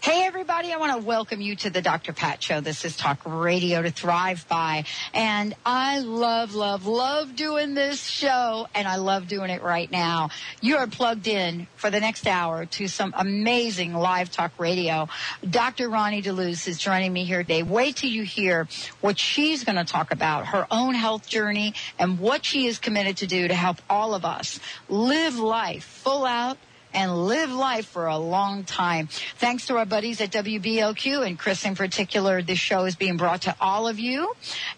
Hey everybody, I want to welcome you to the Dr. Pat Show. This is Talk Radio to Thrive By. And I love, love, love doing this show and I love doing it right now. You are plugged in for the next hour to some amazing live talk radio. Dr. Roni DeLuz is joining me here today. Wait till you hear what she's going to talk about, her own health journey and what she is committed to do to help all of us live life full out and live life for a long time. Thanks to our buddies at WBLQ and Chris in particular, this show is being brought to all of you.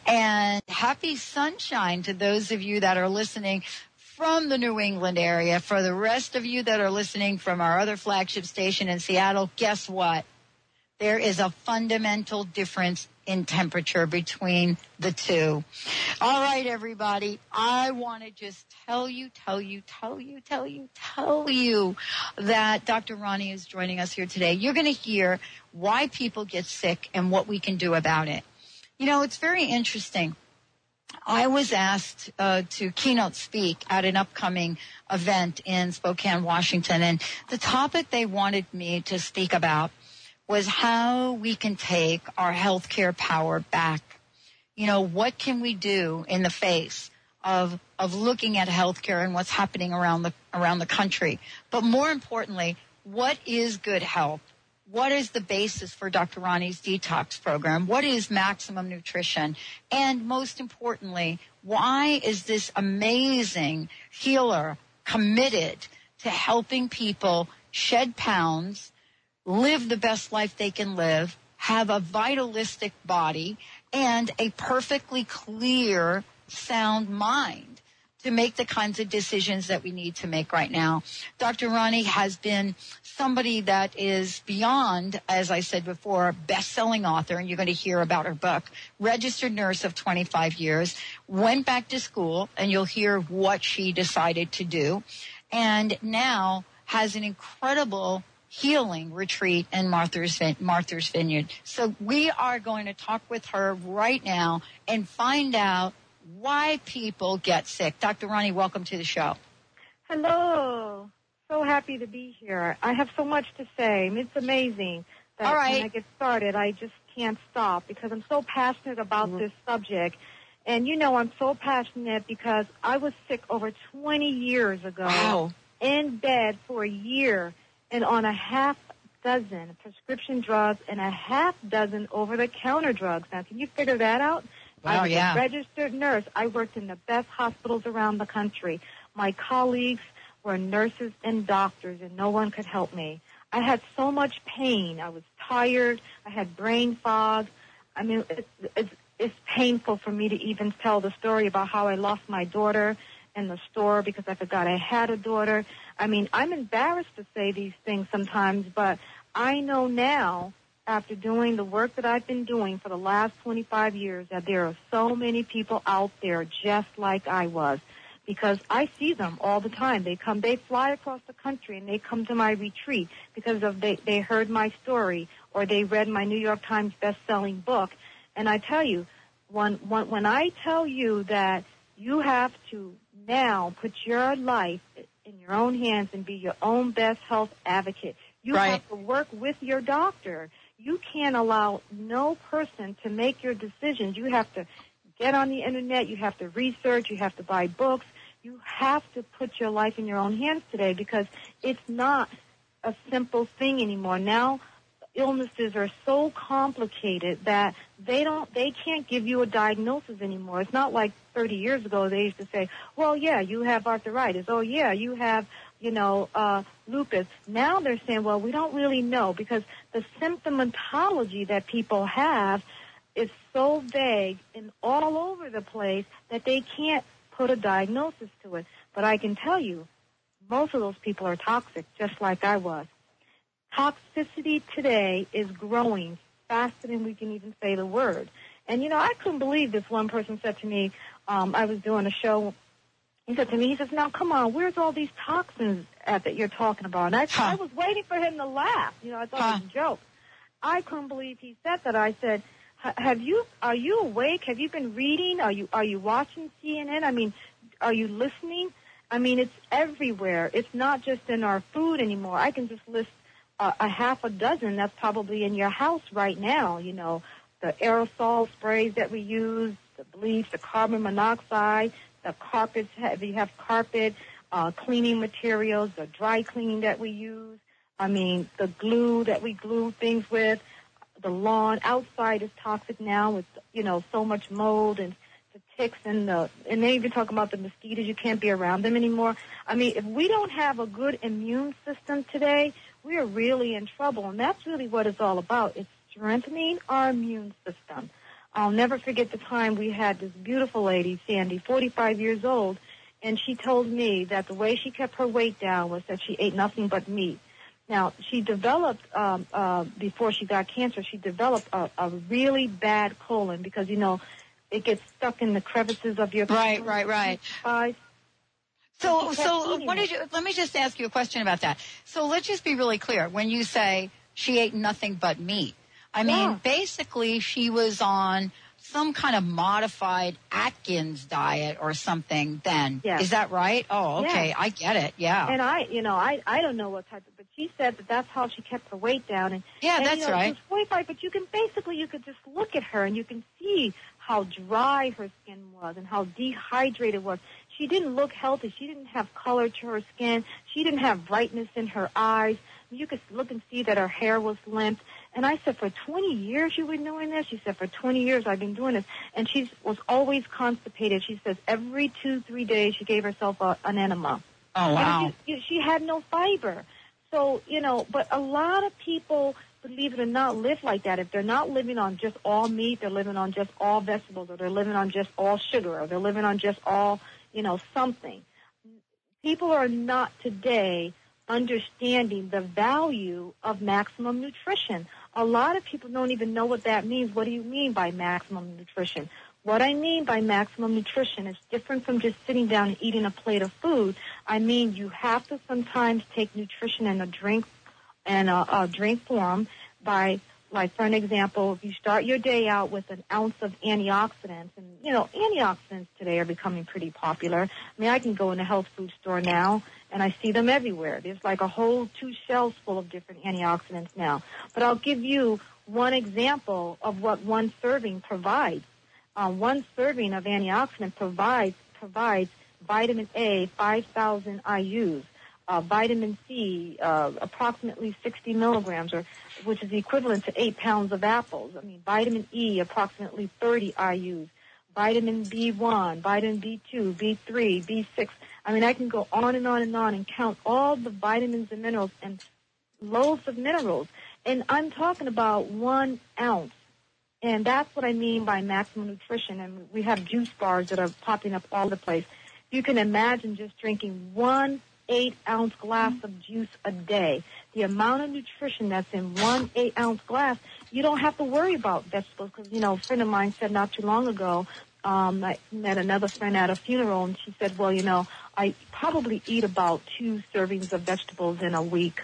And happy sunshine to those of you that are listening from the New England area. For the rest of you that are listening from our other flagship station in Seattle, guess what? There is a fundamental difference in temperature between the two. All right, everybody. I want to just tell you, tell you, tell you, tell you, tell you that Dr. Roni is joining us here today. You're going to hear why people get sick and what we can do about it. You know, it's very interesting. I was asked uh, to keynote speak at an upcoming event in Spokane, Washington, and the topic they wanted me to speak about was how we can take our healthcare power back. You know, what can we do in the face of of looking at healthcare and what's happening around the around the country? But more importantly, what is good health? What is the basis for Dr. Roni's detox program? What is maximum nutrition? And most importantly, why is this amazing healer committed to helping people shed pounds, live the best life they can live, have a vitalistic body, and a perfectly clear, sound mind to make the kinds of decisions that we need to make right now. Dr. Roni has been somebody that is beyond, as I said before, best-selling author, and you're going to hear about her book, registered nurse of 25 years, went back to school, and you'll hear what she decided to do, and now has an incredible healing retreat in Martha's, Vin- Martha's Vineyard. So we are going to talk with her right now and find out why people get sick. Dr. Roni, welcome to the show. Hello. So happy to be here. I have so much to say. It's amazing that All right. when I get started, I just can't stop because I'm so passionate about Mm-hmm. this subject. And you know, I'm so passionate because I was sick over 20 years ago Wow. in bed for a year and on a half dozen prescription drugs and a half dozen over-the-counter drugs. Now, can you figure that out? Wow, I was yeah. a registered nurse. I worked in the best hospitals around the country. My colleagues were nurses and doctors, and no one could help me. I had so much pain. I was tired. I had brain fog. I mean, it's, it's, it's painful for me to even tell the story about how I lost my daughter in the store because I forgot I had a daughter. I mean, I'm embarrassed to say these things sometimes, but I know now after doing the work that I've been doing for the last 25 years that there are so many people out there just like I was because I see them all the time. They come, they fly across the country and they come to my retreat because of they, they heard my story or they read my New York Times best-selling book. And I tell you, when, when, when I tell you that you have to now put your life in your own hands and be your own best health advocate, you Right. have to work with your doctor. You can't allow no person to make your decisions. You have to get on the internet. You have to research. You have to buy books. You have to put your life in your own hands today because it's not a simple thing anymore. Now, illnesses are so complicated that they don't, they can't give you a diagnosis anymore. It's not like 30 years ago they used to say, well, yeah, you have arthritis. Oh, yeah, you have you know, uh, lupus. Now they're saying, well, we don't really know because the symptomatology that people have is so vague and all over the place that they can't put a diagnosis to it. But I can tell you, most of those people are toxic, just like I was. Toxicity today is growing faster than we can even say the word. And you know, I couldn't believe this one person said to me, um, I was doing a show. He said to me, he says, now come on, where's all these toxins at that you're talking about? And I, huh. I was waiting for him to laugh. You know, I thought huh. it was a joke. I couldn't believe he said that. I said, have you, are you awake? Have you been reading? Are you, are you watching CNN? I mean, are you listening? I mean, it's everywhere. It's not just in our food anymore. I can just list uh, a half a dozen that's probably in your house right now. You know, the aerosol sprays that we use, the bleach, the carbon monoxide, the carpets. If you have carpet, uh, cleaning materials, the dry cleaning that we use. I mean, the glue that we glue things with. The lawn outside is toxic now with you know so much mold and the ticks and the and they even talk about the mosquitoes. You can't be around them anymore. I mean, if we don't have a good immune system today, we are really in trouble. And that's really what it's all about. It's strengthening our immune system. I'll never forget the time we had this beautiful lady, Sandy, 45 years old, and she told me that the way she kept her weight down was that she ate nothing but meat. Now, she developed, um, uh, before she got cancer, she developed a, a really bad colon because, you know, it gets stuck in the crevices of your right, right, right. Thighs. So, so what did you, let me just ask you a question about that. So let's just be really clear. When you say she ate nothing but meat, I mean, yeah. basically she was on some kind of modified Atkins diet or something then. Yes. Is that right? Oh, okay. Yes. I get it. Yeah. And I, you know, I, I don't know what type of, but she said that that's how she kept her weight down. And yeah, and, that's you know, right. She was 45, but you can basically, you could just look at her and you can see how dry her skin was and how dehydrated it was. She didn't look healthy. She didn't have color to her skin. She didn't have brightness in her eyes. You could look and see that her hair was limp. And I said, for 20 years you've been doing this? She said, for 20 years I've been doing this. And she was always constipated. She says every two, three days she gave herself a, an enema. Oh, wow. She, she had no fiber. So, you know, but a lot of people believe it or not, live like that. If they're not living on just all meat, they're living on just all vegetables, or they're living on just all sugar, or they're living on just all, you know, something. People are not today understanding the value of maximum nutrition. A lot of people don't even know what that means. What do you mean by maximum nutrition? What I mean by maximum nutrition is different from just sitting down and eating a plate of food. I mean you have to sometimes take nutrition in a drink and a, a drink form by like for an example, if you start your day out with an ounce of antioxidants, and you know, antioxidants today are becoming pretty popular. I mean, I can go in a health food store now and I see them everywhere. There's like a whole two shelves full of different antioxidants now. But I'll give you one example of what one serving provides. Uh, one serving of antioxidant provides provides vitamin A, 5,000 IUs uh, vitamin C, uh, approximately 60 milligrams, or which is the equivalent to eight pounds of apples. I mean, vitamin E, approximately 30 IU's. Vitamin B1, vitamin B2, B3, B6. I mean, I can go on and on and on and count all the vitamins and minerals and loads of minerals. And I'm talking about one ounce. And that's what I mean by maximum nutrition. And we have juice bars that are popping up all the place. You can imagine just drinking one eight ounce glass of juice a day. The amount of nutrition that's in one eight ounce glass, you don't have to worry about vegetables because, you know, a friend of mine said not too long ago, um, I met another friend at a funeral and she said, well, you know, I probably eat about two servings of vegetables in a week,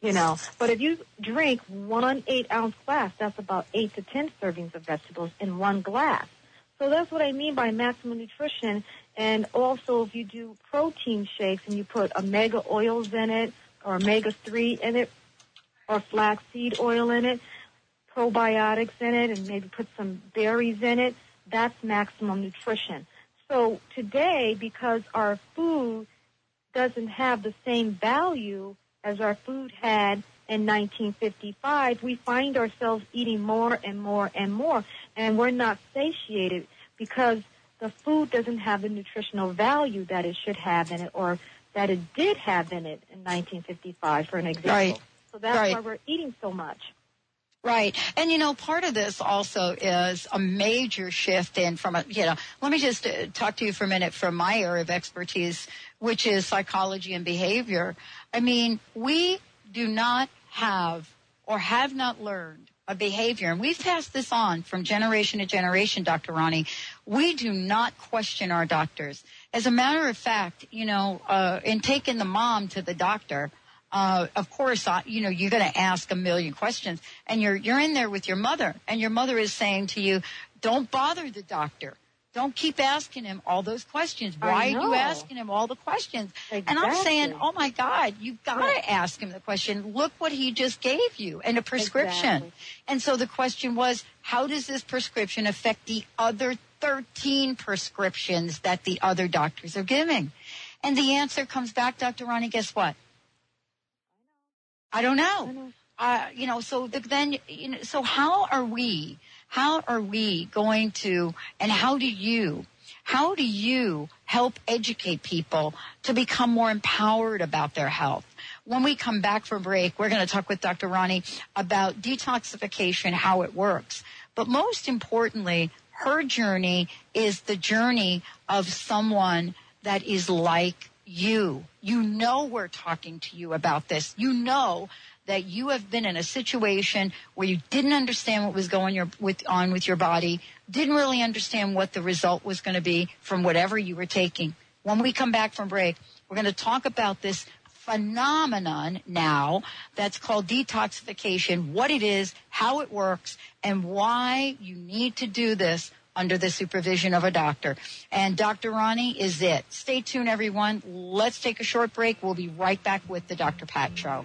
you know, but if you drink one eight ounce glass, that's about eight to ten servings of vegetables in one glass. So that's what I mean by maximum nutrition and also, if you do protein shakes and you put omega oils in it, or omega 3 in it, or flaxseed oil in it, probiotics in it, and maybe put some berries in it, that's maximum nutrition. So today, because our food doesn't have the same value as our food had in 1955, we find ourselves eating more and more and more, and we're not satiated because the food doesn't have the nutritional value that it should have in it or that it did have in it in 1955, for an example. Right. So that's Right. why we're eating so much. Right. And you know, part of this also is a major shift in from a, you know, let me just uh, talk to you for a minute from my area of expertise, which is psychology and behavior. I mean, we do not have or have not learned a behavior, and we've passed this on from generation to generation, Dr. Roni. We do not question our doctors. As a matter of fact, you know, uh, in taking the mom to the doctor, uh, of course, uh, you know, you're going to ask a million questions and you're, you're in there with your mother and your mother is saying to you, don't bother the doctor. Don't keep asking him all those questions. Why are you asking him all the questions? And I'm saying, oh my God, you've got Right. to ask him the question. Look what he just gave you and a prescription. Exactly. And so the question was, how does this prescription affect the other 13 prescriptions that the other doctors are giving? And the answer comes back, Dr. Roni, guess what? I don't know. I know. Uh, you know, so the, then, you know, so how are we, how are we going to, and how do you, how do you help educate people to become more empowered about their health? When we come back from break, we're going to talk with Dr. Roni about detoxification, how it works. But most importantly, her journey is the journey of someone that is like you. You know we're talking to you about this. You know that you have been in a situation where you didn't understand what was going your, with, on with your body, didn't really understand what the result was going to be from whatever you were taking. When we come back from break, we're going to talk about this phenomenon now that's called detoxification, what it is, how it works, and why you need to do this under the supervision of a doctor. And Dr. Roni is it. Stay tuned, everyone. Let's take a short break. We'll be right back with the Dr. Pat Show.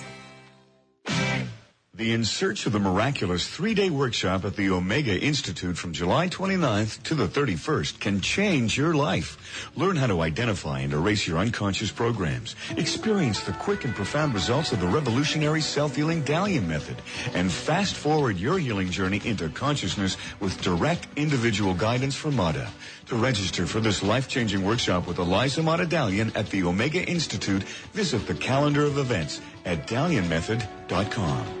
The In Search of the Miraculous three-day workshop at the Omega Institute from July 29th to the 31st can change your life. Learn how to identify and erase your unconscious programs. Experience the quick and profound results of the revolutionary self-healing Dalian method. And fast forward your healing journey into consciousness with direct individual guidance from Mada. To register for this life-changing workshop with Eliza Mada Dalian at the Omega Institute, visit the calendar of events at dalianmethod.com.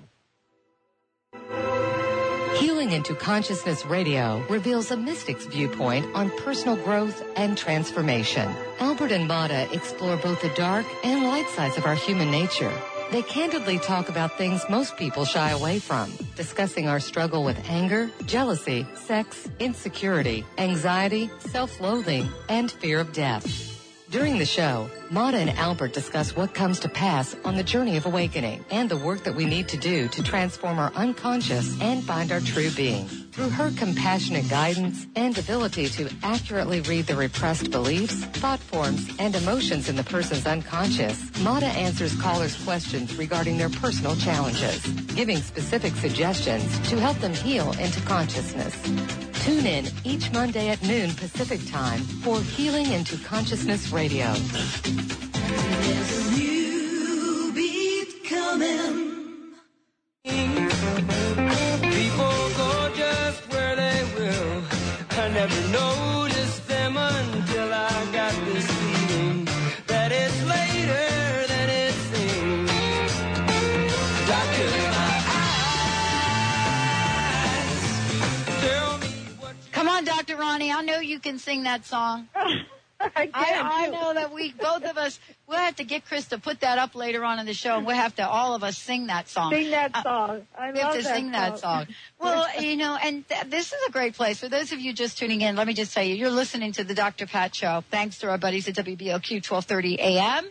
Healing into Consciousness Radio reveals a mystic's viewpoint on personal growth and transformation. Albert and Mada explore both the dark and light sides of our human nature. They candidly talk about things most people shy away from, discussing our struggle with anger, jealousy, sex, insecurity, anxiety, self-loathing, and fear of death. During the show, Mada and Albert discuss what comes to pass on the journey of awakening and the work that we need to do to transform our unconscious and find our true being. Through her compassionate guidance and ability to accurately read the repressed beliefs, thought forms, and emotions in the person's unconscious, Mada answers callers' questions regarding their personal challenges, giving specific suggestions to help them heal into consciousness. Tune in each Monday at noon Pacific Time for Healing into Consciousness Radio. There's a new beat coming. Dr. Roni. I know you can sing that song. I, I, I know that we, both of us, we'll have to get Chris to put that up later on in the show, and we'll have to all of us sing that song. Sing that Uh, song. I we have to that sing that song. Well, you know, and th- this is a great place. For those of you just tuning in, let me just tell you, you're listening to the Dr. Pat Show. Thanks to our buddies at WBLQ 1230 AM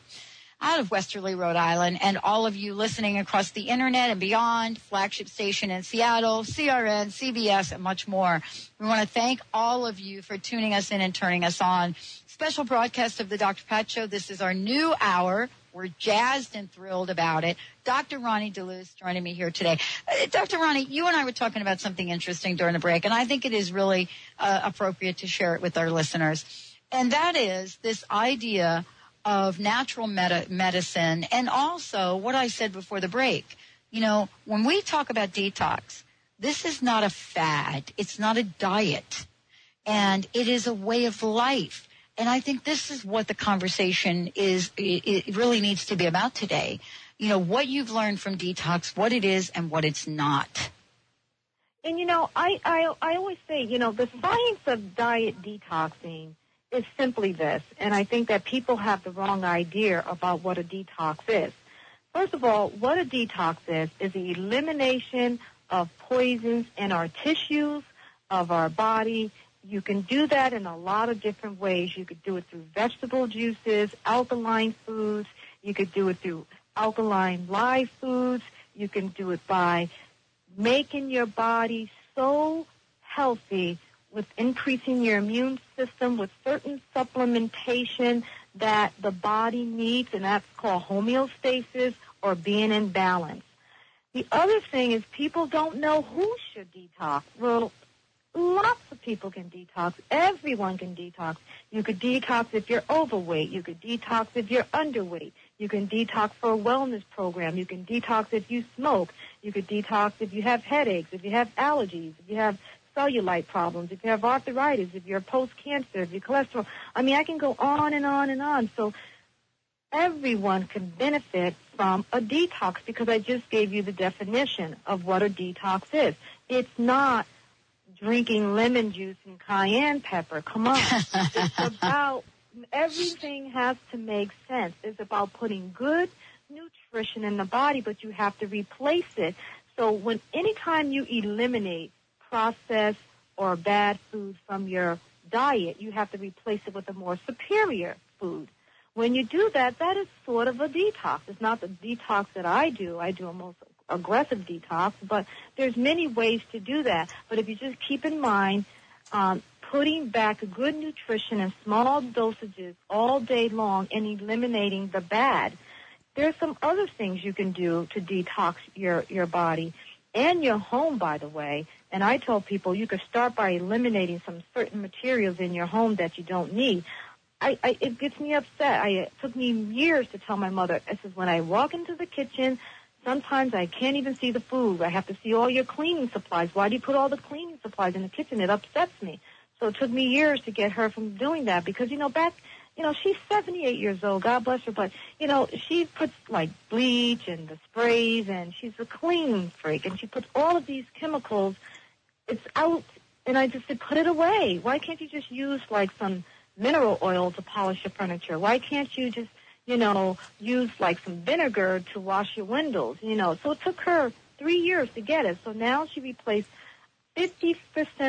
out of Westerly, Rhode Island, and all of you listening across the internet and beyond, flagship station in Seattle, CRN, CBS, and much more. We want to thank all of you for tuning us in and turning us on. Special broadcast of the Dr. Pat Show. This is our new hour. We're jazzed and thrilled about it. Dr. Roni DeLuz joining me here today. Uh, Dr. Roni, you and I were talking about something interesting during the break, and I think it is really uh, appropriate to share it with our listeners. And that is this idea of natural medicine and also what I said before the break. You know, when we talk about detox, this is not a fad. It's not a diet. And it is a way of life. And I think this is what the conversation is, it, it really needs to be about today. You know, what you've learned from detox, what it is and what it's not. And you know, I, I I always say, you know, the science of diet detoxing is simply this, and I think that people have the wrong idea about what a detox is. First of all, what a detox is is the elimination of poisons in our tissues, of our body. You can do that in a lot of different ways. You could do it through vegetable juices, alkaline foods. You could do it through alkaline live foods. You can do it by making your body so healthy with increasing your immune system with certain supplementation that the body needs, and that's called homeostasis or being in balance. The other thing is people don't know who should detox. Well, lots of people can detox. Everyone can detox. You could detox if you're overweight. You could detox if you're underweight. You can detox for a wellness program. You can detox if you smoke. You could detox if you have headaches, if you have allergies, if you have cellulite problems, if you have arthritis, if you're post-cancer, if you're cholesterol. I mean, I can go on and on and on. So everyone can benefit from a detox because I just gave you the definition of what a detox is. It's not drinking lemon juice and cayenne pepper. Come on. it's about everything has to make sense. It's about putting good nutrition in the body, but you have to replace it. So when anytime you eliminate processed or bad food from your diet, you have to replace it with a more superior food. When you do that, that is sort of a detox. It's not the detox that I do. I do a most aggressive detox, but there's many ways to do that. But if you just keep in mind, um, putting back good nutrition in small dosages all day long and eliminating the bad. There's some other things you can do to detox your, your body and your home, by the way. And I tell people you could start by eliminating some certain materials in your home that you don't need. I, I it gets me upset. I it took me years to tell my mother. I says when I walk into the kitchen, sometimes I can't even see the food. I have to see all your cleaning supplies. Why do you put all the cleaning supplies in the kitchen? It upsets me. So it took me years to get her from doing that because you know back you know, she's 78 years old, God bless her, but, you know, she puts like bleach and the sprays and she's a clean freak and she puts all of these chemicals, it's out, and I just said, put it away. Why can't you just use like some mineral oil to polish your furniture? Why can't you just, you know, use like some vinegar to wash your windows, you know? So it took her three years to get it. So now she replaced 50%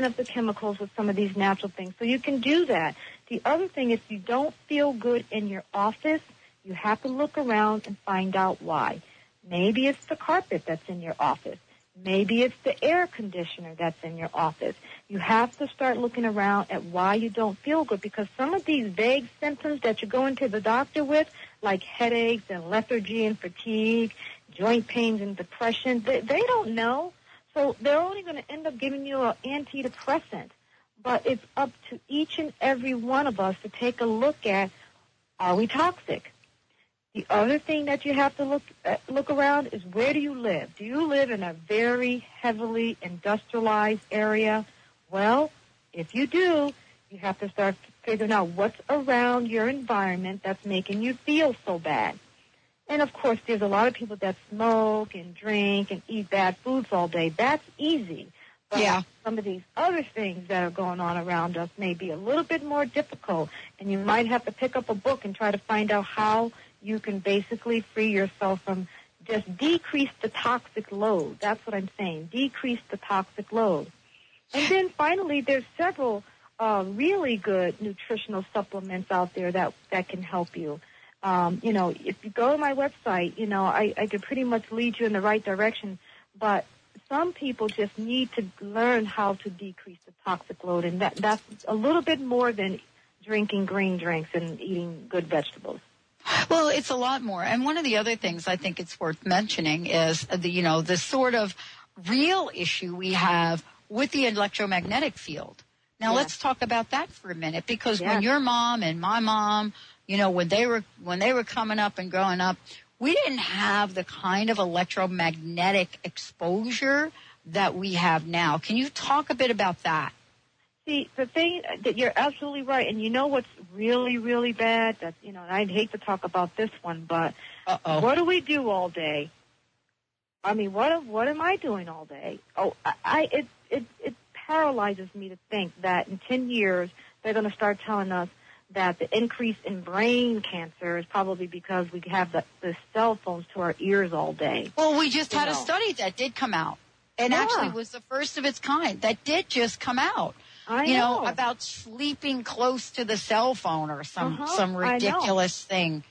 of the chemicals with some of these natural things. So you can do that. The other thing, is, if you don't feel good in your office, you have to look around and find out why. Maybe it's the carpet that's in your office. Maybe it's the air conditioner that's in your office. You have to start looking around at why you don't feel good because some of these vague symptoms that you're going to the doctor with, like headaches and lethargy and fatigue, joint pains and depression, they, they don't know. So they're only going to end up giving you an antidepressant. But it's up to each and every one of us to take a look at, are we toxic? The other thing that you have to look uh, look around is where do you live? Do you live in a very heavily industrialized area? Well, if you do, you have to start figuring out what's around your environment that's making you feel so bad. And of course, there's a lot of people that smoke and drink and eat bad foods all day. That's easy. But Yeah. some of these other things that are going on around us may be a little bit more difficult. And you might have to pick up a book and try to find out how you can basically free yourself from just decrease the toxic load. That's what I'm saying. Decrease the toxic load. And then finally, there's several uh, really good nutritional supplements out there that, that can help you. Um, you know, if you go to my website, you know, I, I could pretty much lead you in the right direction, but some people just need to learn how to decrease the toxic load, and that, that's a little bit more than drinking green drinks and eating good vegetables. Well, it's a lot more. And one of the other things I think it's worth mentioning is the, you know, the sort of real issue we have with the electromagnetic field. Now Yeah. let's talk about that for a minute because Yeah. when your mom and my mom, you know, when they were, when they were coming up and growing up, we didn't have the kind of electromagnetic exposure that we have now. Can you talk a bit about that? See, the thing that you're absolutely right, and you know what's really, really bad? That you know, and I'd hate to talk about this one, but Uh-oh. what do we do all day? I mean, what what am I doing all day? Oh, I, I it it it paralyzes me to think that in ten years they're going to start telling us that the increase in brain cancer is probably because we have the, the cell phones to our ears all day. Well, we just You had a study that did come out. And Yeah. actually was the first of its kind that did just come out. I you know, know. about sleeping close to the cell phone or some Uh-huh, some ridiculous thing.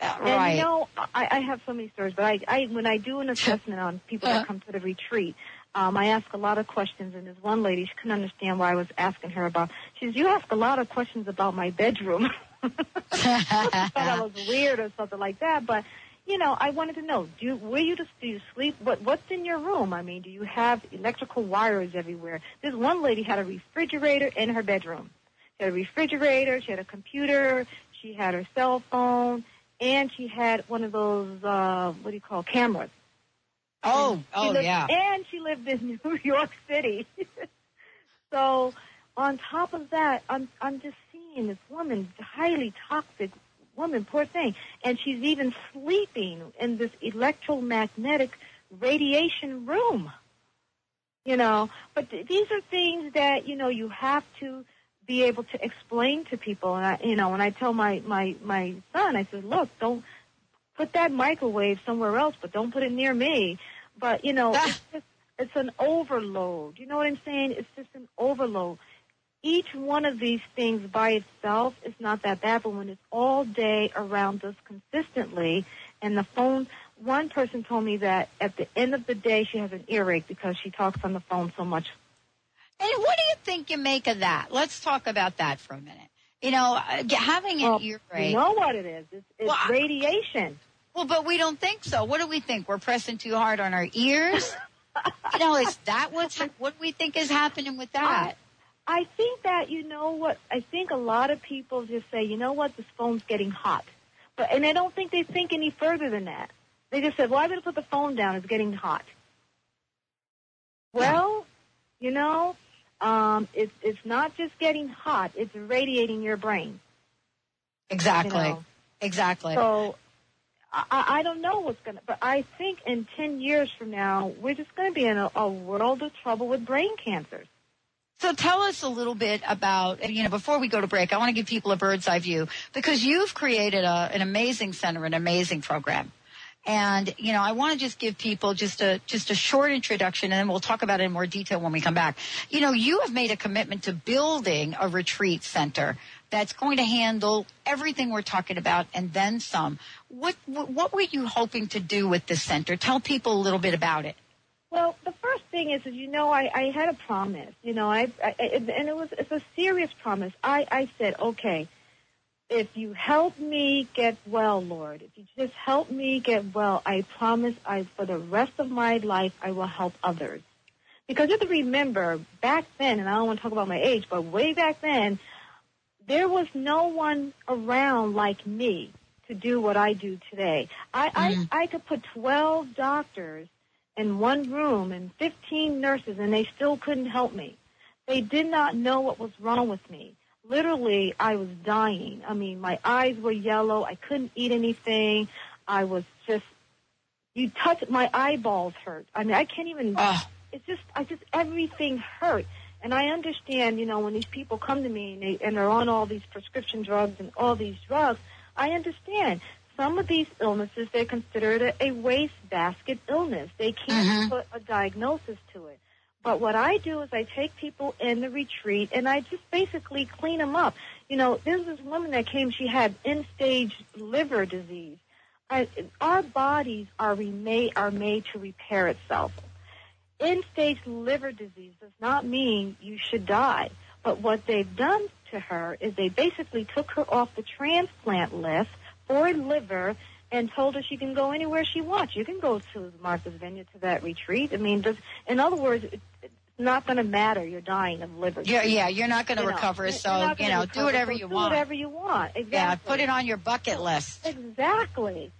Uh, And right. you know, I, I have so many stories, but I, I when I do an assessment on people that come to the retreat, um, I ask a lot of questions. And there's one lady, she couldn't understand why I was asking her about. She says, "You ask a lot of questions about my bedroom." I thought I was weird or something like that, but. You know, I wanted to know, do you, where you just, do you sleep? What, what's in your room? I mean, do you have electrical wires everywhere? This one lady had a refrigerator in her bedroom. She had a refrigerator, she had a computer, she had her cell phone, and she had one of those uh what do you call cameras. oh, oh lived- yeah. And she lived in New York City. so on top of that, I'm I'm just seeing this woman, highly toxic woman, poor thing, and she's even sleeping in this electromagnetic radiation room. You know, but th- these are things that you know you have to be able to explain to people. And I, you know, when I tell my my my son, I said, look, don't put that microwave somewhere else, but don't put it near me. But you know, it's just it's an overload. You know what I'm saying? It's just an overload. Each one of these things by itself is not that bad, but when it's all day around us consistently, and the phone. One person told me that at the end of the day she has an earache because she talks on the phone so much. And what do you think you make of that? Let's talk about that for a minute. You know, uh, having an Well, earache. You know what it is? It's, it's Well, radiation. Well, but we don't think so. What do we think? We're pressing too hard on our ears? you know, is that what's what we think is happening with that? I think that you know what I think a lot of people just say, you know what, this phone's getting hot. But and I don't think they think any further than that. They just said, Well, I better put the phone down, it's getting hot. Well, you know, um, it's it's not just getting hot, it's radiating your brain. Exactly. You know. Exactly. So I, I don't know what's gonna but I think in ten years from now we're just gonna be in a, a world of trouble with brain cancers. So tell us a little bit about, you know, before we go to break, I want to give people a bird's eye view because you've created a, an amazing center, an amazing program. And, you know, I want to just give people just a, just a short introduction and then we'll talk about it in more detail when we come back. You know, you have made a commitment to building a retreat center that's going to handle everything we're talking about and then some. What what, what were you hoping to do with this center? Tell people a little bit about it. Well, the first thing is, is you know, I, I had a promise. You know, I, I and it was it's a serious promise. I I said, okay, if you help me get well, Lord, if you just help me get well, I promise I for the rest of my life I will help others. Because you have to remember, back then, and I don't want to talk about my age, but way back then, there was no one around like me to do what I do today. I, Mm. I, I could put 12 doctors in one room and 15 nurses and they still couldn't help me. They did not know what was wrong with me. Literally, I was dying. I mean, my eyes were yellow. I couldn't eat anything. I was just, you touch, my eyeballs hurt. I mean, I can't even, Oh, it's just I just everything hurt. And I understand, you know, when these people come to me and, they, and they're on all these prescription drugs and all these drugs, I understand. Some of these illnesses, they're considered a, wastebasket illness. They can't Mhm. put a diagnosis to it. But what I do is I take people in the retreat and I just basically clean them up. You know, there's this woman that came, she had end-stage liver disease. I, our bodies are, remade, are made to repair itself end-stage liver disease does not mean you should die. But what they've done to her is they basically took her off the transplant list for liver and told her she can go anywhere she wants. You can go to Martha's Vineyard to that retreat. I mean, just, in other words, it, it's not going to matter. You're dying of liver. yeah, yeah, you're not going to You know, recover, you're so you know, recover, do whatever so you do want. Whatever you want. Exactly. Yeah, put it on your bucket list. Exactly.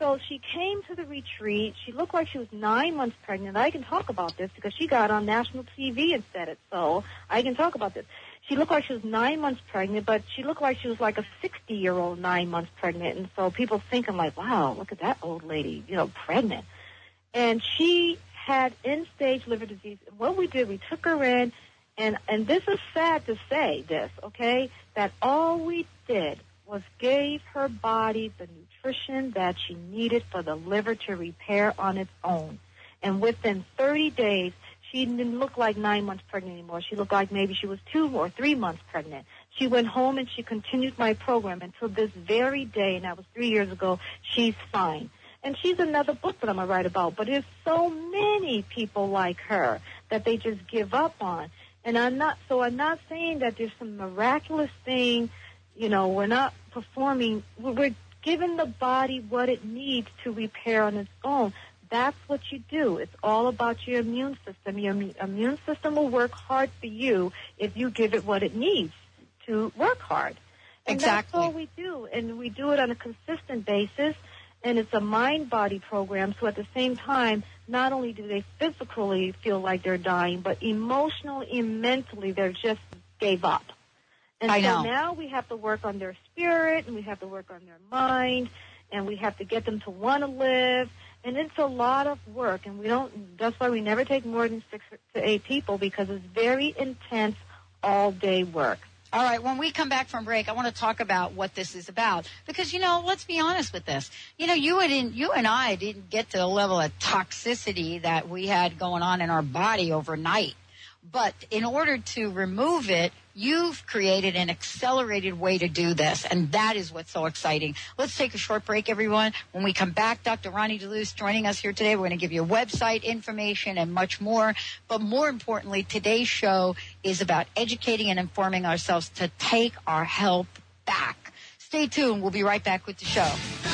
So she came to the retreat. She looked like she was nine months pregnant. I can talk about this because she got on national TV and said it. So I can talk about this. She looked like she was nine months pregnant, but she looked like she was like a 60 year old nine months pregnant. And so people thinking like, wow, look at that old lady, you know, pregnant. And she had end stage liver disease. And what we did, we took her in and, and this is sad to say this, okay, that all we did was gave her body the nutrition that she needed for the liver to repair on its own. And within 30 days, she didn't look like nine months pregnant anymore. She looked like maybe she was two or three months pregnant. She went home and she continued my program until this very day, and that was three years ago. She's fine. And she's another book that I'm going to write about. But there's so many people like her that they just give up on. And I'm not, so I'm not saying that there's some miraculous thing, you know, we're not performing, we're we're giving the body what it needs to repair on its own. That's what you do. It's all about your immune system. Your immune system will work hard for you if you give it what it needs to work hard. And Exactly. that's all we do. And we do it on a consistent basis. And it's a mind-body program. So at the same time, not only do they physically feel like they're dying, but emotionally and mentally, they're just gave up. And I so know. now we have to work on their spirit, and we have to work on their mind, and we have to get them to want to live. And it's a lot of work, and we don't. That's why we never take more than six to eight people because it's very intense, all-day work. All right, when we come back from break, I want to talk about what this is about because you know, let's be honest with this. You know, you and you and I didn't get to the level of toxicity that we had going on in our body overnight. But in order to remove it, you've created an accelerated way to do this, and that is what's so exciting. Let's take a short break, everyone. When we come back, Dr. Roni DeLuz joining us here today. We're going to give you website information and much more. But more importantly, today's show is about educating and informing ourselves to take our health back. Stay tuned. We'll be right back with the show.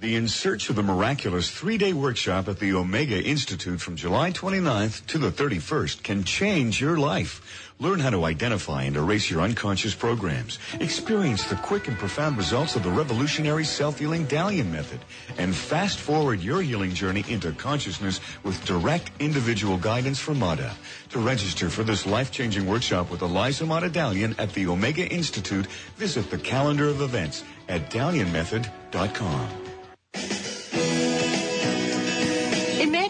The In Search of the Miraculous three-day workshop at the Omega Institute from July 29th to the 31st can change your life. Learn how to identify and erase your unconscious programs. Experience the quick and profound results of the revolutionary self-healing Dalian method. And fast forward your healing journey into consciousness with direct individual guidance from Mada. To register for this life-changing workshop with Eliza Mada Dalian at the Omega Institute, visit the calendar of events at dalianmethod.com.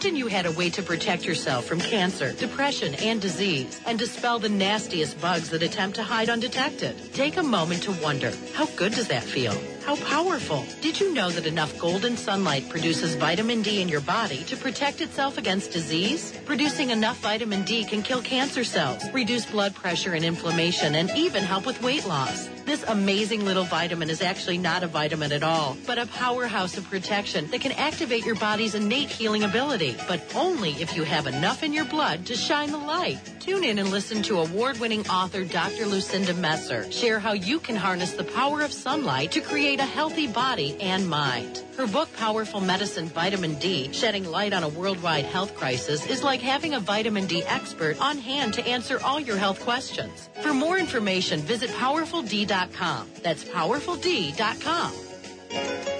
Imagine you had a way to protect yourself from cancer, depression, and disease, and dispel the nastiest bugs that attempt to hide undetected. Take a moment to wonder, how good does that feel? How powerful? Did you know that enough golden sunlight produces vitamin D in your body to protect itself against disease? Producing enough vitamin D can kill cancer cells, reduce blood pressure and inflammation, and even help with weight loss. This amazing little vitamin is actually not a vitamin at all, but a powerhouse of protection that can activate your body's innate healing ability, but only if you have enough in your blood to shine the light. Tune in and listen to award-winning author Dr. Lucinda Messer share how you can harness the power of sunlight to create a healthy body and mind. Her book, Powerful Medicine Vitamin D, shedding light on a worldwide health crisis, is like having a vitamin D expert on hand to answer all your health questions. For more information, visit powerfuld.com. That's powerfuld.com.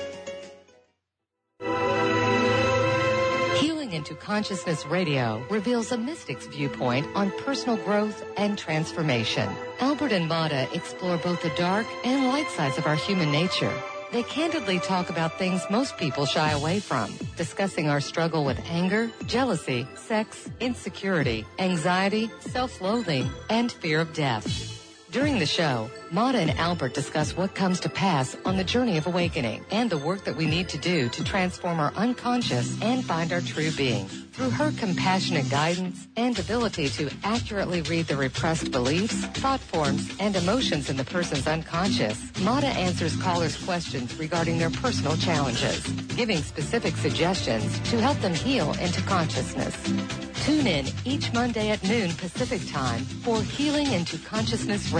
Healing into Consciousness Radio reveals a mystic's viewpoint on personal growth and transformation. Albert and Mada explore both the dark and light sides of our human nature. They candidly talk about things most people shy away from, discussing our struggle with anger, jealousy, sex, insecurity, anxiety, self-loathing, and fear of death. During the show, Mada and Albert discuss what comes to pass on the journey of awakening and the work that we need to do to transform our unconscious and find our true being. Through her compassionate guidance and ability to accurately read the repressed beliefs, thought forms, and emotions in the person's unconscious, Mada answers callers' questions regarding their personal challenges, giving specific suggestions to help them heal into consciousness. Tune in each Monday at noon Pacific Time for Healing into Consciousness Radio.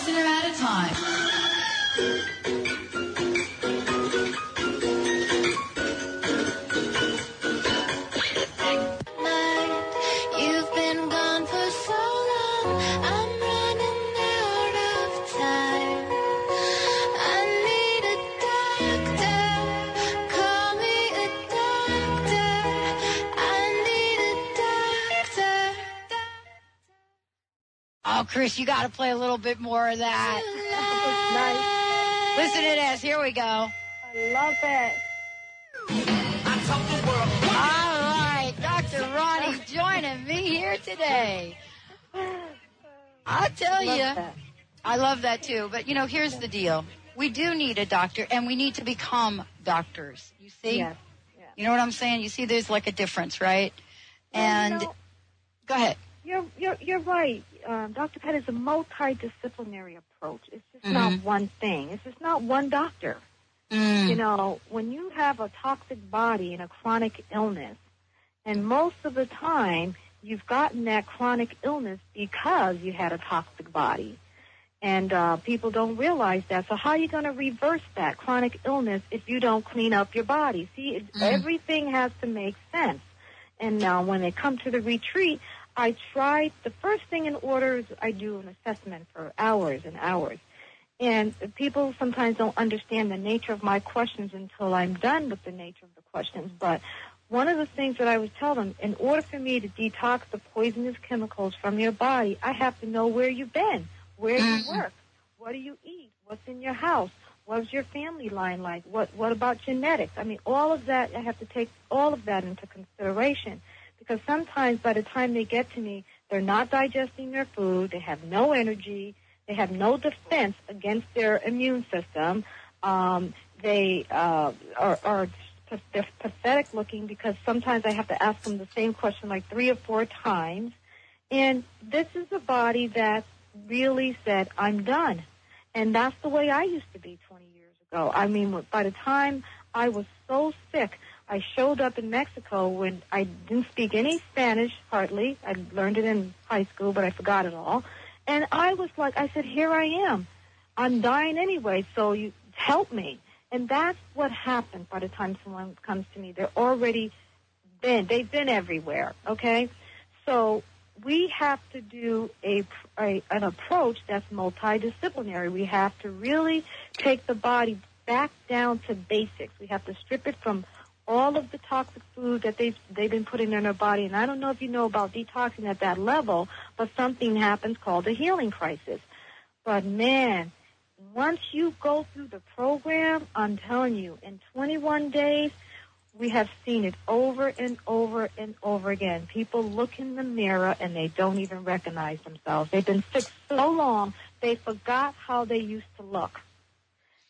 one listener at a time. You got to play a little bit more of that. Listen to this. Here we go. I love it. All right, Dr. Roni joining me here today. I'll tell Love you, that. I love that too. But you know, here's the deal: we do need a doctor, and we need to become doctors. You see? Yes. You know what I'm saying? You see, there's like a difference, right? Well, you And know- go ahead. You're you're you're right. Um, Dr. Pat is a multidisciplinary approach. It's just Mhm. not one thing. It's just not one doctor. Mm. You know, when you have a toxic body and a chronic illness, and most of the time you've gotten that chronic illness because you had a toxic body. And uh, people don't realize that. So how are you going to reverse that chronic illness if you don't clean up your body? See, Mhm. everything has to make sense. And now when they come to the retreat, I try, the first thing in order is I do an assessment for hours and hours. And people sometimes don't understand the nature of my questions until I'm done with the nature of the questions. But one of the things that I would tell them, in order for me to detox the poisonous chemicals from your body, I have to know where you've been, where you Mhm. work, what do you eat, what's in your house, what's your family line like, what what about genetics? I mean, all of that I have to take all of that into consideration because sometimes by the time they get to me, they're not digesting their food, they have no energy, they have no defense against their immune system. Um, they uh, are, are they're pathetic looking because sometimes I have to ask them the same question like three or four times. And this is a body that really said, I'm done. And that's the way I used to be 20 years ago. I mean, by the time I was so sick, I showed up in Mexico when I didn't speak any Spanish, hardly. I learned it in high school, but I forgot it all. And I was like, I said, here I am. I'm dying anyway, so you help me. And that's what happens by the time someone comes to me. They're already been, they've been everywhere, okay? So we have to do a, a an approach that's multidisciplinary. We have to really take the body back down to basics. We have to strip it from all of the toxic food that they've they've been putting in their body. And I don't know if you know about detoxing at that level, but something happens called a healing crisis. But man, once you go through the program, I'm telling you, in 21 days, we have seen it over and over and over again. People look in the mirror and they don't even recognize themselves. They've been sick so long, they forgot how they used to look.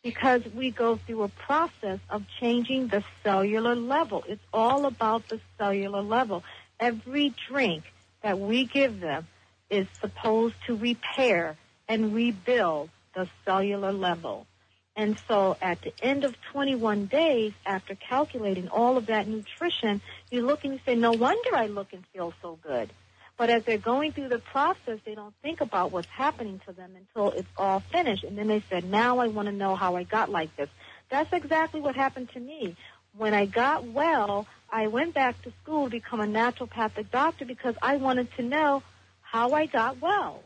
Because we go through a process of changing the cellular level. It's all about the cellular level. Every drink that we give them is supposed to repair and rebuild the cellular level. And so at the end of 21 days, after calculating all of that nutrition, you look and you say, no wonder I look and feel so good. But as they're going through the process, they don't think about what's happening to them until it's all finished. And then they said, now I want to know how I got like this. That's exactly what happened to me. When I got well, I went back to school to become a naturopathic doctor because I wanted to know how I got well.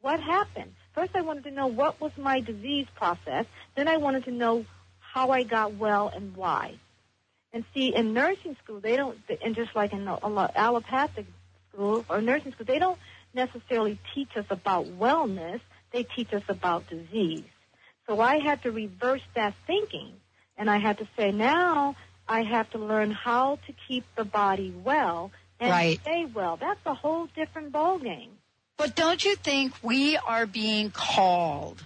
What happened? First, I wanted to know what was my disease process. Then I wanted to know how I got well and why. And see, in nursing school, they don't, and just like in allopathic school or nursing school, they don't necessarily teach us about wellness. They teach us about disease. So I had to reverse that thinking. And I had to say, now I have to learn how to keep the body well and Right. stay well. That's a whole different ballgame. But don't you think we are being called?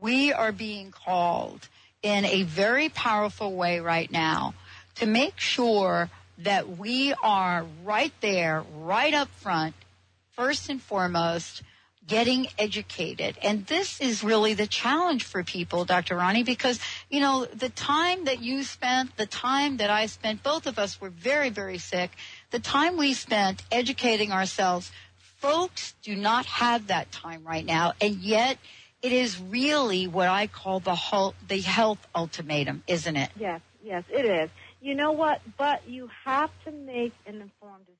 We are being called in a very powerful way right now to make sure that we are right there, right up front, first and foremost, getting educated. And this is really the challenge for people, Dr. Roni, because, you know, the time that you spent, the time that I spent, both of us were very, very sick. The time we spent educating ourselves, folks do not have that time right now. And yet it is really what I call the the health ultimatum, isn't it? Yes, yes, it is. You know what? But you have to make an informed decision.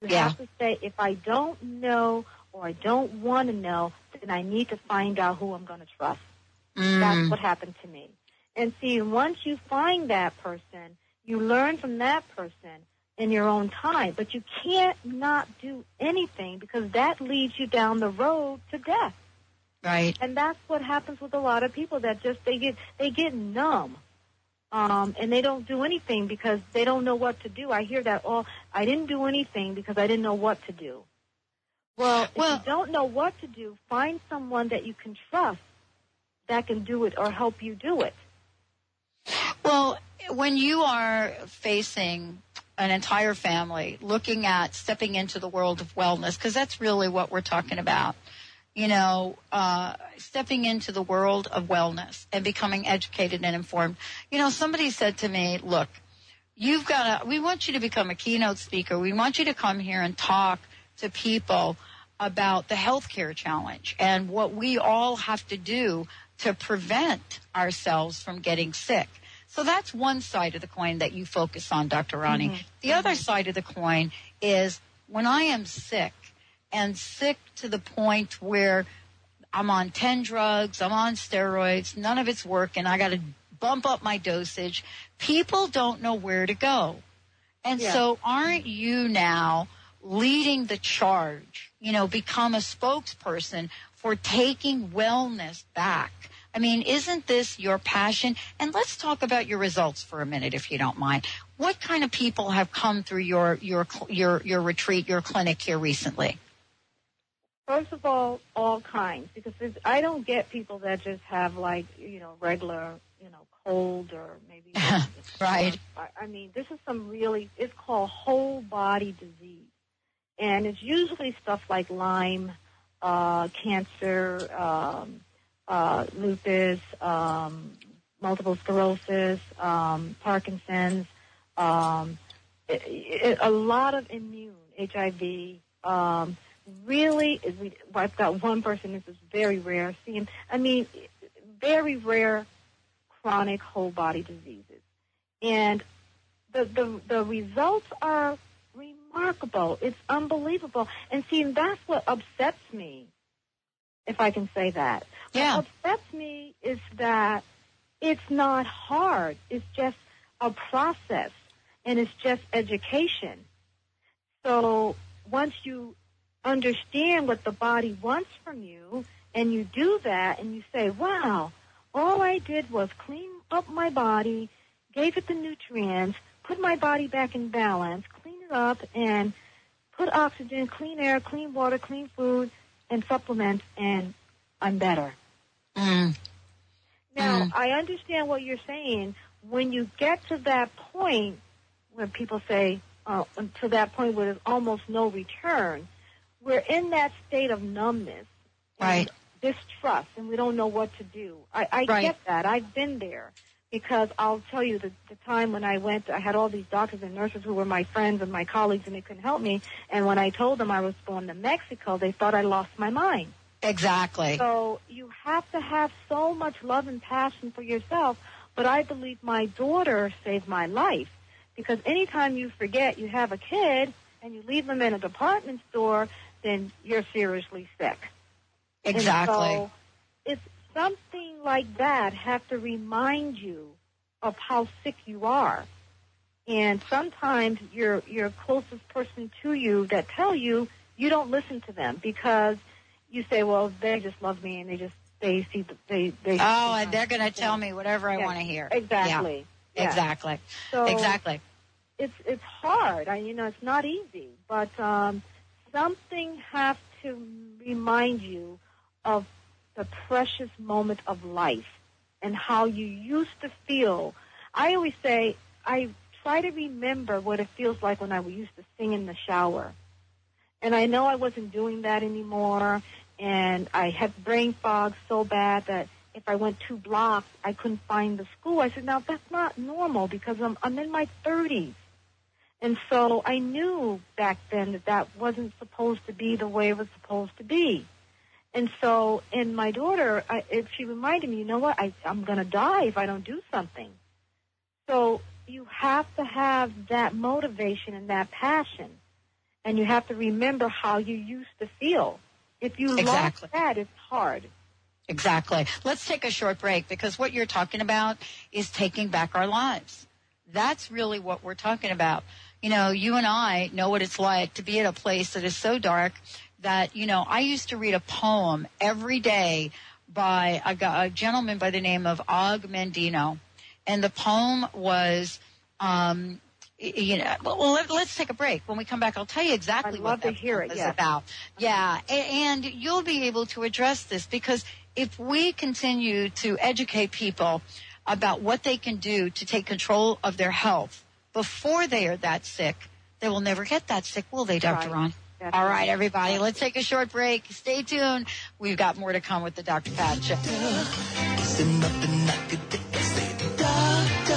You Yeah. have to say, if I don't know or I don't want to know, then I need to find out who I'm going to trust. Mm. That's what happened to me. And see, once you find that person, you learn from that person in your own time. But you can't not do anything because that leads you down the road to death. Right. And that's what happens with a lot of people that just they get they get numb. Um, and they don't do anything because they don't know what to do. I hear that all I didn't do anything because I didn't know what to do. Well, if you don't know what to do, find someone that you can trust that can do it or help you do it. Well, when you are facing an entire family looking at stepping into the world of wellness, because that's really what we're talking about, you know, uh, stepping into the world of wellness and becoming educated and informed. You know, somebody said to me, look, you've got to, we want you to become a keynote speaker. We want you to come here and talk to people about the healthcare challenge and what we all have to do to prevent ourselves from getting sick. So that's one side of the coin that you focus on, Dr. Roni. Mhm. The other side of the coin is when I am sick and sick to the point where I'm on 10 drugs, I'm on steroids, none of it's working, I got to bump up my dosage. People don't know where to go. And Yeah. so aren't you now leading the charge, you know, become a spokesperson for taking wellness back? I mean, isn't this your passion? And let's talk about your results for a minute, if you don't mind. What kind of people have come through your your your your retreat, your clinic here recently? First of all, all kinds, because I don't get people that just have like you know regular you know, cold or maybe. right. I, I mean, this is some really, it's called whole body disease. And it's usually stuff like Lyme, uh, cancer, um, uh, lupus, um, multiple sclerosis, um, Parkinson's, um, it, it, a lot of immune, HIV, um, really, is, we, I've got one person, this is very rare, seeing, I mean, very rare chronic whole body diseases. And the, the, the results are remarkable. It's unbelievable. And see, that's what upsets me, if I can say that. Yeah. What upsets me is that it's not hard. It's just a process and it's just education. So once you understand what the body wants from you and you do that and you say, wow, all I did was clean up my body, gave it the nutrients, put my body back in balance, clean it up and put oxygen, clean air, clean water, clean food and supplements and I'm better. Mm. Now, I understand what you're saying. When you get to that point where people say, uh, to that point where there's almost no return, we're in that state of numbness, Right. distrust, and we don't know what to do. I, I Right. get that. I've been there because I'll tell you the, the time when I went, I had all these doctors and nurses who were my friends and my colleagues, and they couldn't help me. And when I told them I was going to Mexico, they thought I lost my mind. Exactly. So you have to have so much love and passion for yourself. But I believe my daughter saved my life because anytime you forget you have a kid and you leave them in a department store, then you're seriously sick. Exactly. so it's something like that have to remind you of how sick you are. And sometimes your your closest person to you that tell you you don't listen to them because you say, well, they just love me and they just they see the, they they. Oh, and they're going to tell me whatever I Yeah, want to hear. Exactly. Yeah. Yeah. Exactly. So exactly. it's it's hard. I you know it's not easy, but um, something has to remind you of the precious moment of life and how you used to feel. I always say I try to remember what it feels like when I used to sing in the shower, and I know I wasn't doing that anymore. And I had brain fog so bad that if I went two blocks, I couldn't find the school. I said, now that's not normal because I'm, I'm in my 30s. And so I knew back then that that wasn't supposed to be the way it was supposed to be. And so, and my daughter, I, if she reminded me, you know what, I, I'm going to die if I don't do something. So you have to have that motivation and that passion. And you have to remember how you used to feel. If you Exactly. lost that, it's hard. Exactly. Let's take a short break because what you're talking about is taking back our lives. That's really what we're talking about. You know, you and I know what it's like to be at a place that is so dark that, you know, I used to read a poem every day by a, a gentleman by the name of Og Mandino. And the poem was, um, you know, well, let, let's take a break. When we come back, I'll tell you exactly I'd what love to that hear it, about. Yeah, and you'll be able to address this because if we continue to educate people about what they can do to take control of their health before they are that sick, they will never get that sick, will they, Dr. Right. Ron? That's All right. right, everybody, let's take a short break. Stay tuned. We've got more to come with the Dr. Pat Show. Is there nothing I could do? Say, doctor,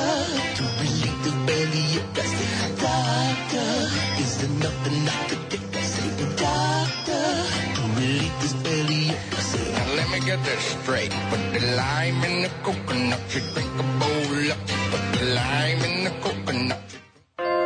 get this straight. Put the lime in the coconut, you drink a bowl up. Put the lime in the coconut.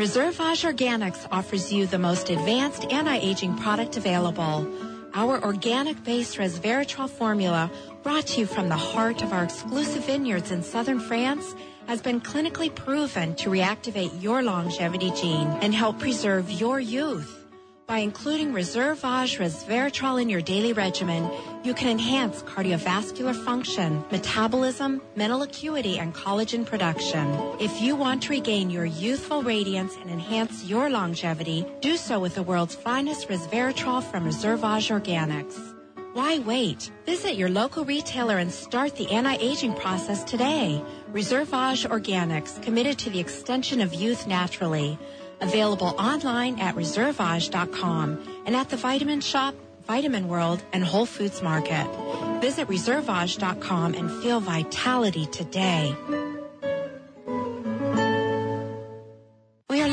Reservage Organics offers you the most advanced anti-aging product available. Our organic-based resveratrol formula brought to you from the heart of our exclusive vineyards in southern France, has been clinically proven to reactivate your longevity gene and help preserve your youth. By including Reservage resveratrol in your daily regimen, you can enhance cardiovascular function, metabolism, mental acuity, and collagen production. If you want to regain your youthful radiance and enhance your longevity, do so with the world's finest resveratrol from Reservage Organics. Why wait? Visit your local retailer and start the anti-aging process today. Reservage Organics, committed to the extension of youth naturally. Available online at reservage.com and at the Vitamin Shoppe, Vitamin World, and Whole Foods Market. Visit reservage.com and feel vitality today.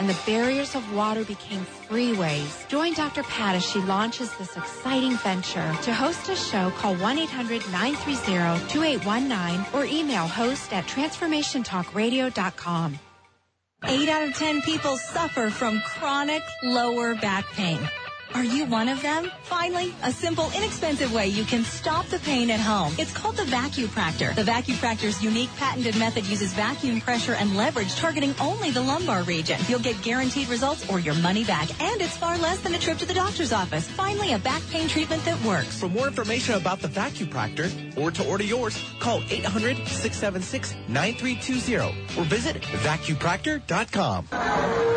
and the barriers of water became freeways. Join Dr. Pat as she launches this exciting venture. To host a show, call 1-800-930-2819 or email host at transformationtalkradio.com. Eight out of 10 people suffer from chronic lower back pain. Are you one of them? Finally, a simple, inexpensive way you can stop the pain at home. It's called the Vacupractor. The Vacupractor's unique patented method uses vacuum pressure and leverage targeting only the lumbar region. You'll get guaranteed results or your money back, and it's far less than a trip to the doctor's office. Finally, a back pain treatment that works. For more information about the Vacupractor or to order yours, call 800-676-9320 or visit vacupractor.com.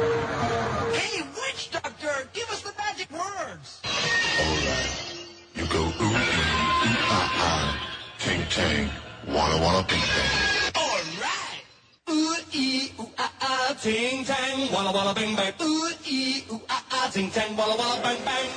ting, tang, walla, walla, bing, bang. All right. Ooh, ee, ooh, ah, ah, ting, tang, walla, walla, bing, bang. Ooh, ee, ooh, ah, ah, ting, tang, walla, walla, bang, bang.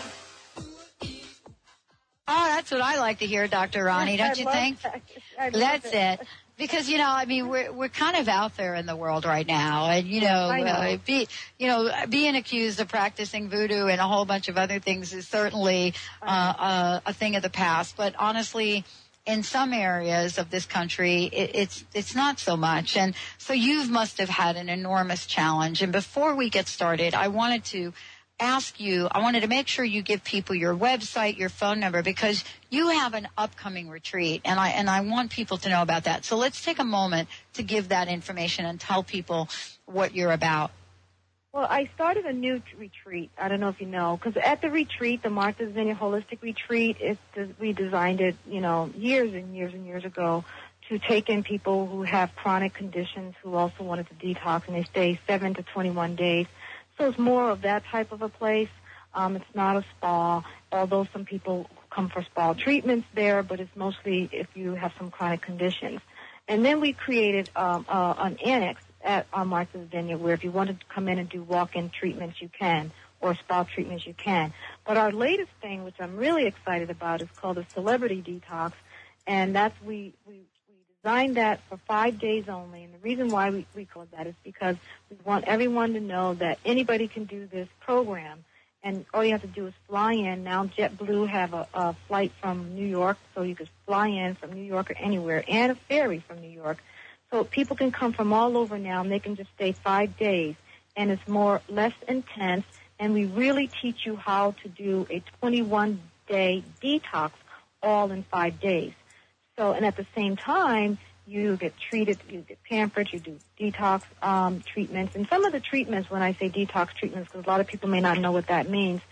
Oh, that's what I like to hear, Dr. Roni, don't I you think? that. That's it. it. Because you know, I mean, we're we're kind of out there in the world right now, and you know, know. Uh, be you know, being accused of practicing voodoo and a whole bunch of other things is certainly uh, uh, a thing of the past. But honestly, in some areas of this country, it, it's it's not so much, and so you must have had an enormous challenge. And before we get started, I wanted to ask you, I wanted to make sure you give people your website, your phone number, because you have an upcoming retreat, and I and I want people to know about that. So let's take a moment to give that information and tell people what you're about. Well, I started a new t- retreat. I don't know if you know, because at the retreat, the Martha's Vineyard Holistic Retreat, it's we designed it, you know, years and years and years ago to take in people who have chronic conditions who also wanted to detox, and they stay seven to 21 days. So it's more of that type of a place. Um, it's not a spa, although some people come for spa treatments there, but it's mostly if you have some chronic conditions. And then we created um, uh, an annex at our Martha's Vineyard where if you wanted to come in and do walk-in treatments, you can, or spa treatments, you can. But our latest thing, which I'm really excited about, is called a Celebrity Detox, and that's we we designed that for five days only. And the reason why we, we call it that is because we want everyone to know that anybody can do this program. And all you have to do is fly in. Now JetBlue have a, a flight from New York, so you could fly in from New York or anywhere, and a ferry from New York. So people can come from all over now, and they can just stay five days. And it's more less intense, and we really teach you how to do a 21 day detox all in five days. So, and at the same time, you get treated, you get pampered, you do detox um, treatments. And some of the treatments, when I say detox treatments, because a lot of people may not know what that means,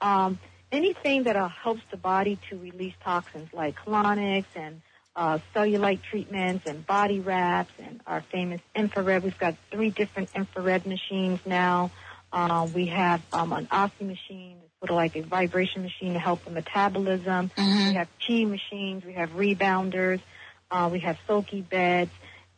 um, anything that uh, helps the body to release toxins like colonics and uh, cellulite treatments and body wraps and our famous infrared. We've got three different infrared machines now. Uh, we have um, an Oxy machine, sort of like a vibration machine to help the metabolism. We have chi machines. We have rebounders. Uh, we have Soqi beds.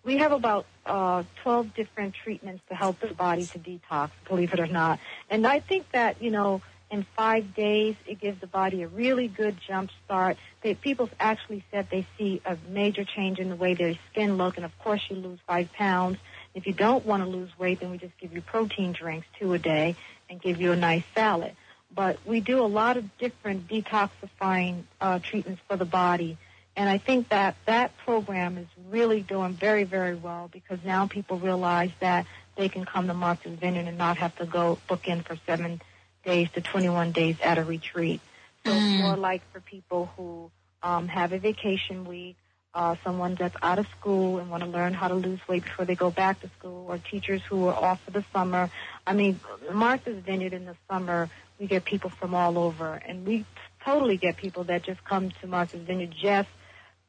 We have about uh, 12 different treatments to help the body to detox, believe it or not. And I think that, you know, in five days, it gives the body a really good jump start. They, people actually said they see a major change in the way their skin look, and of course you lose five pounds. If you don't want to lose weight, then we just give you protein drinks, two a day, and give you a nice salad. But we do a lot of different detoxifying uh, treatments for the body. And I think that that program is really doing very, very well because now people realize that they can come to Martha's Vineyard and not have to go book in for seven days to 21 days at a retreat. So it's more like for people who um, have a vacation week, uh, someone that's out of school and want to learn how to lose weight before they go back to school, or teachers who are off for the summer. I mean, Martha's Vineyard in the summer, we get people from all over, and we totally get people that just come to Martha's Vineyard just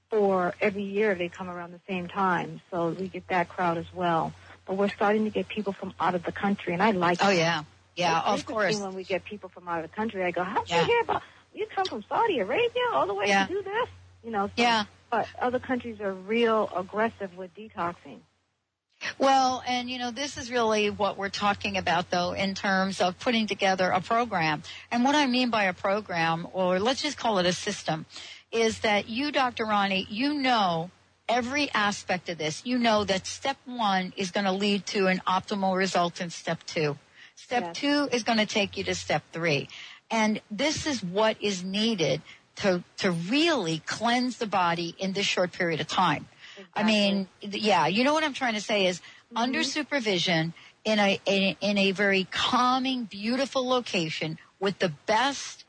for every year they come around the same time. So we get that crowd as well. But we're starting to get people from out of the country, and I like. Oh that. yeah, yeah, It's of course. When we get people from out of the country, I go, "How'd Yeah. you hear about? You come from Saudi Arabia all the way Yeah. to do this?" You know. So, Yeah. But other countries are real aggressive with detoxing. Well, and you know, this is really what we're talking about though in terms of putting together a program. And what I mean by a program, or let's just call it a system, is that you, Dr. Roni, you know every aspect of this. You know that step one is going to lead to an optimal result in step two. Step Yes. two is going to take you to step three. And this is what is needed to, to really cleanse the body in this short period of time. I mean, yeah, you know what I'm trying to say is mm-hmm. under supervision in a, in, in a very calming, beautiful location with the best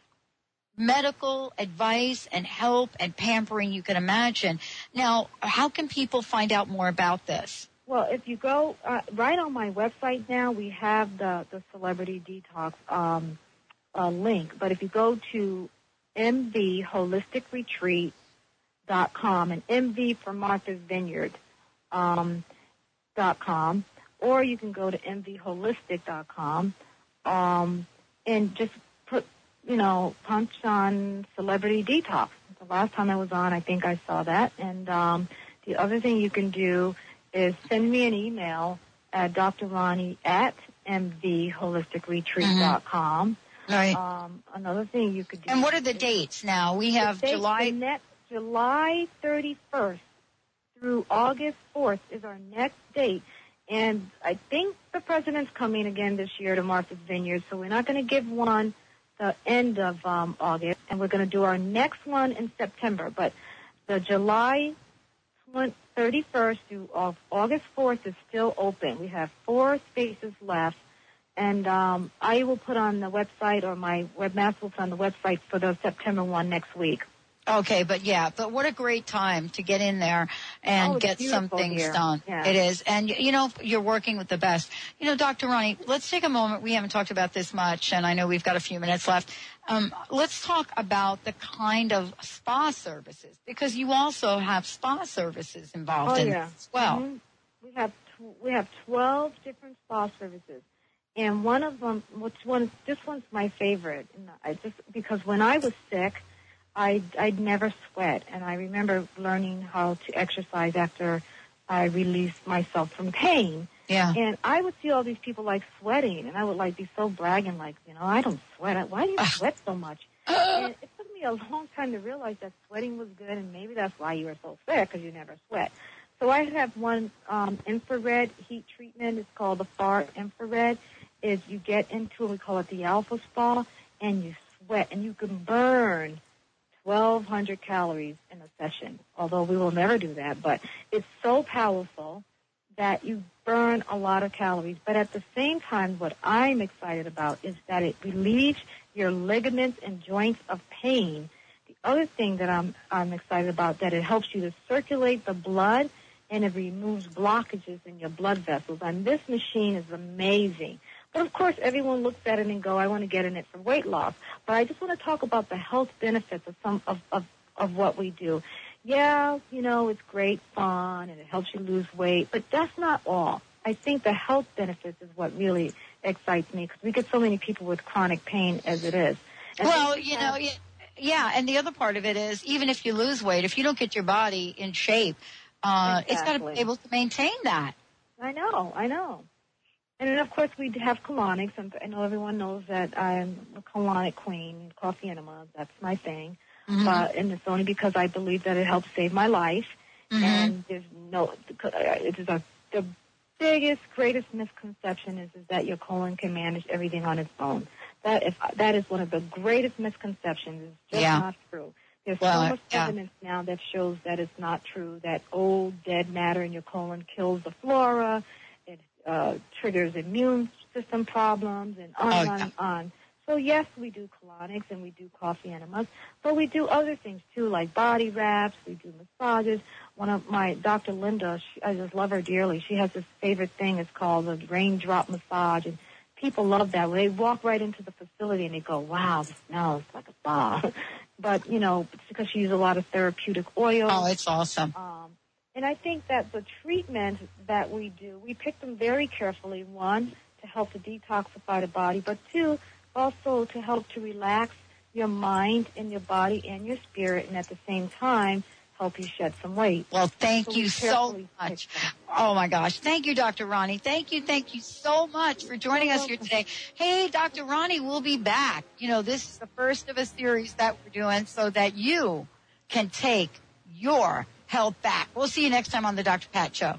medical advice and help and pampering you can imagine. Now, how can people find out more about this? Well, if you go uh, right on my website now, we have the the celebrity detox um, uh, link. But if you go to mvholisticretreat.com and MV for Martha's Vineyard um, dot com, or you can go to mvholistic.com um, and just put you know punch on celebrity detox. The last time I was on, I think I saw that. And um, the other thing you can do is send me an email at Dr. Ronnie at mvholisticretreat.com. Right. Um, another thing you could do. And what are the dates now? We have The July. the next July 31st through August 4th is our next date. And I think the president's coming again this year to Martha's Vineyard, so we're not going to give one the end of um, August, and we're going to do our next one in September. But the July 20 31st through Au- August 4th is still open. We have four spaces left. And um, I will put on the website, or my webmaster will put on the website for the September one next week. Okay, but yeah, but what a great time to get in there and Oh, get some things here. done. Yeah. It is. And you know, you're working with the best. You know, Dr. Roni, let's take a moment. We haven't talked about this much and I know we've got a few minutes left. Um, let's talk about the kind of spa services because you also have spa services involved oh in yeah. as well. Mhm. We have tw- we have twelve different spa services, and one of them, which one? This one's my favorite. I just because when I was sick, I I'd never sweat, and I remember learning how to exercise after I released myself from pain. Yeah. And I would see all these people like sweating, and I would like be so bragging, like you know, I don't sweat. Why do you sweat so much? and it took me a long time to realize that sweating was good, and maybe that's why you were so sick because you never sweat. So I have one um, infrared heat treatment. It's called the far infrared. Is you get into we call it the alpha spa, and you sweat, and you can burn 1,200 calories in a session. Although we will never do that, but it's so powerful that you burn a lot of calories. But at the same time, what I'm excited about is that it relieves your ligaments and joints of pain. The other thing that I'm I'm excited about that it helps you to circulate the blood and it removes blockages in your blood vessels. And this machine is amazing. But of course, everyone looks at it and go, "I want to get in it for weight loss." But I just want to talk about the health benefits of some of of, of what we do. Yeah, you know, it's great fun and it helps you lose weight, but that's not all. I think the health benefits is what really excites me because we get so many people with chronic pain as it is. And well, you know, yeah, and the other part of it is even if you lose weight, if you don't get your body in shape, uh, it's got to be able to maintain that. I know, I know. And then of course we have colonics, and I know everyone knows that I'm a colonic queen, coffee enema. That's my thing. Mhm. But and it's only because I believe that it helps save my life. Mhm. And there's no, it is a the biggest, greatest misconception is, is that your colon can manage everything on its own. That is that is one of the greatest misconceptions. It's just Yeah. not true. There's Well, so much yeah. evidence now that shows that it's not true. That old dead matter in your colon kills the flora. Uh, triggers immune system problems, and on Oh, and on and on. So yes, we do colonics and we do coffee enemas, but we do other things too, like body wraps. We do massages. One of my Dr. Linda, she, I just love her dearly. She has this favorite thing. It's called the raindrop massage, and people love that. They walk right into the facility and they go, "Wow, this smells like a spa." but you know, it's because she uses a lot of therapeutic oils. Oh, it's awesome. Um, and I think that the treatment that we do, we pick them very carefully. One, to help to detoxify the body, but two, also to help to relax your mind and your body and your spirit, and at the same time, help you shed some weight. Well, thank So you so much. Oh my gosh. Thank you, Dr. Roni. Thank you, thank you so much for joining us here today. Hey, Dr. Roni, we'll be back. You know, this is the first of a series that we're doing so that you can take your health back. We'll see you next time on the Dr. Pat Show.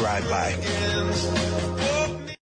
thrive by.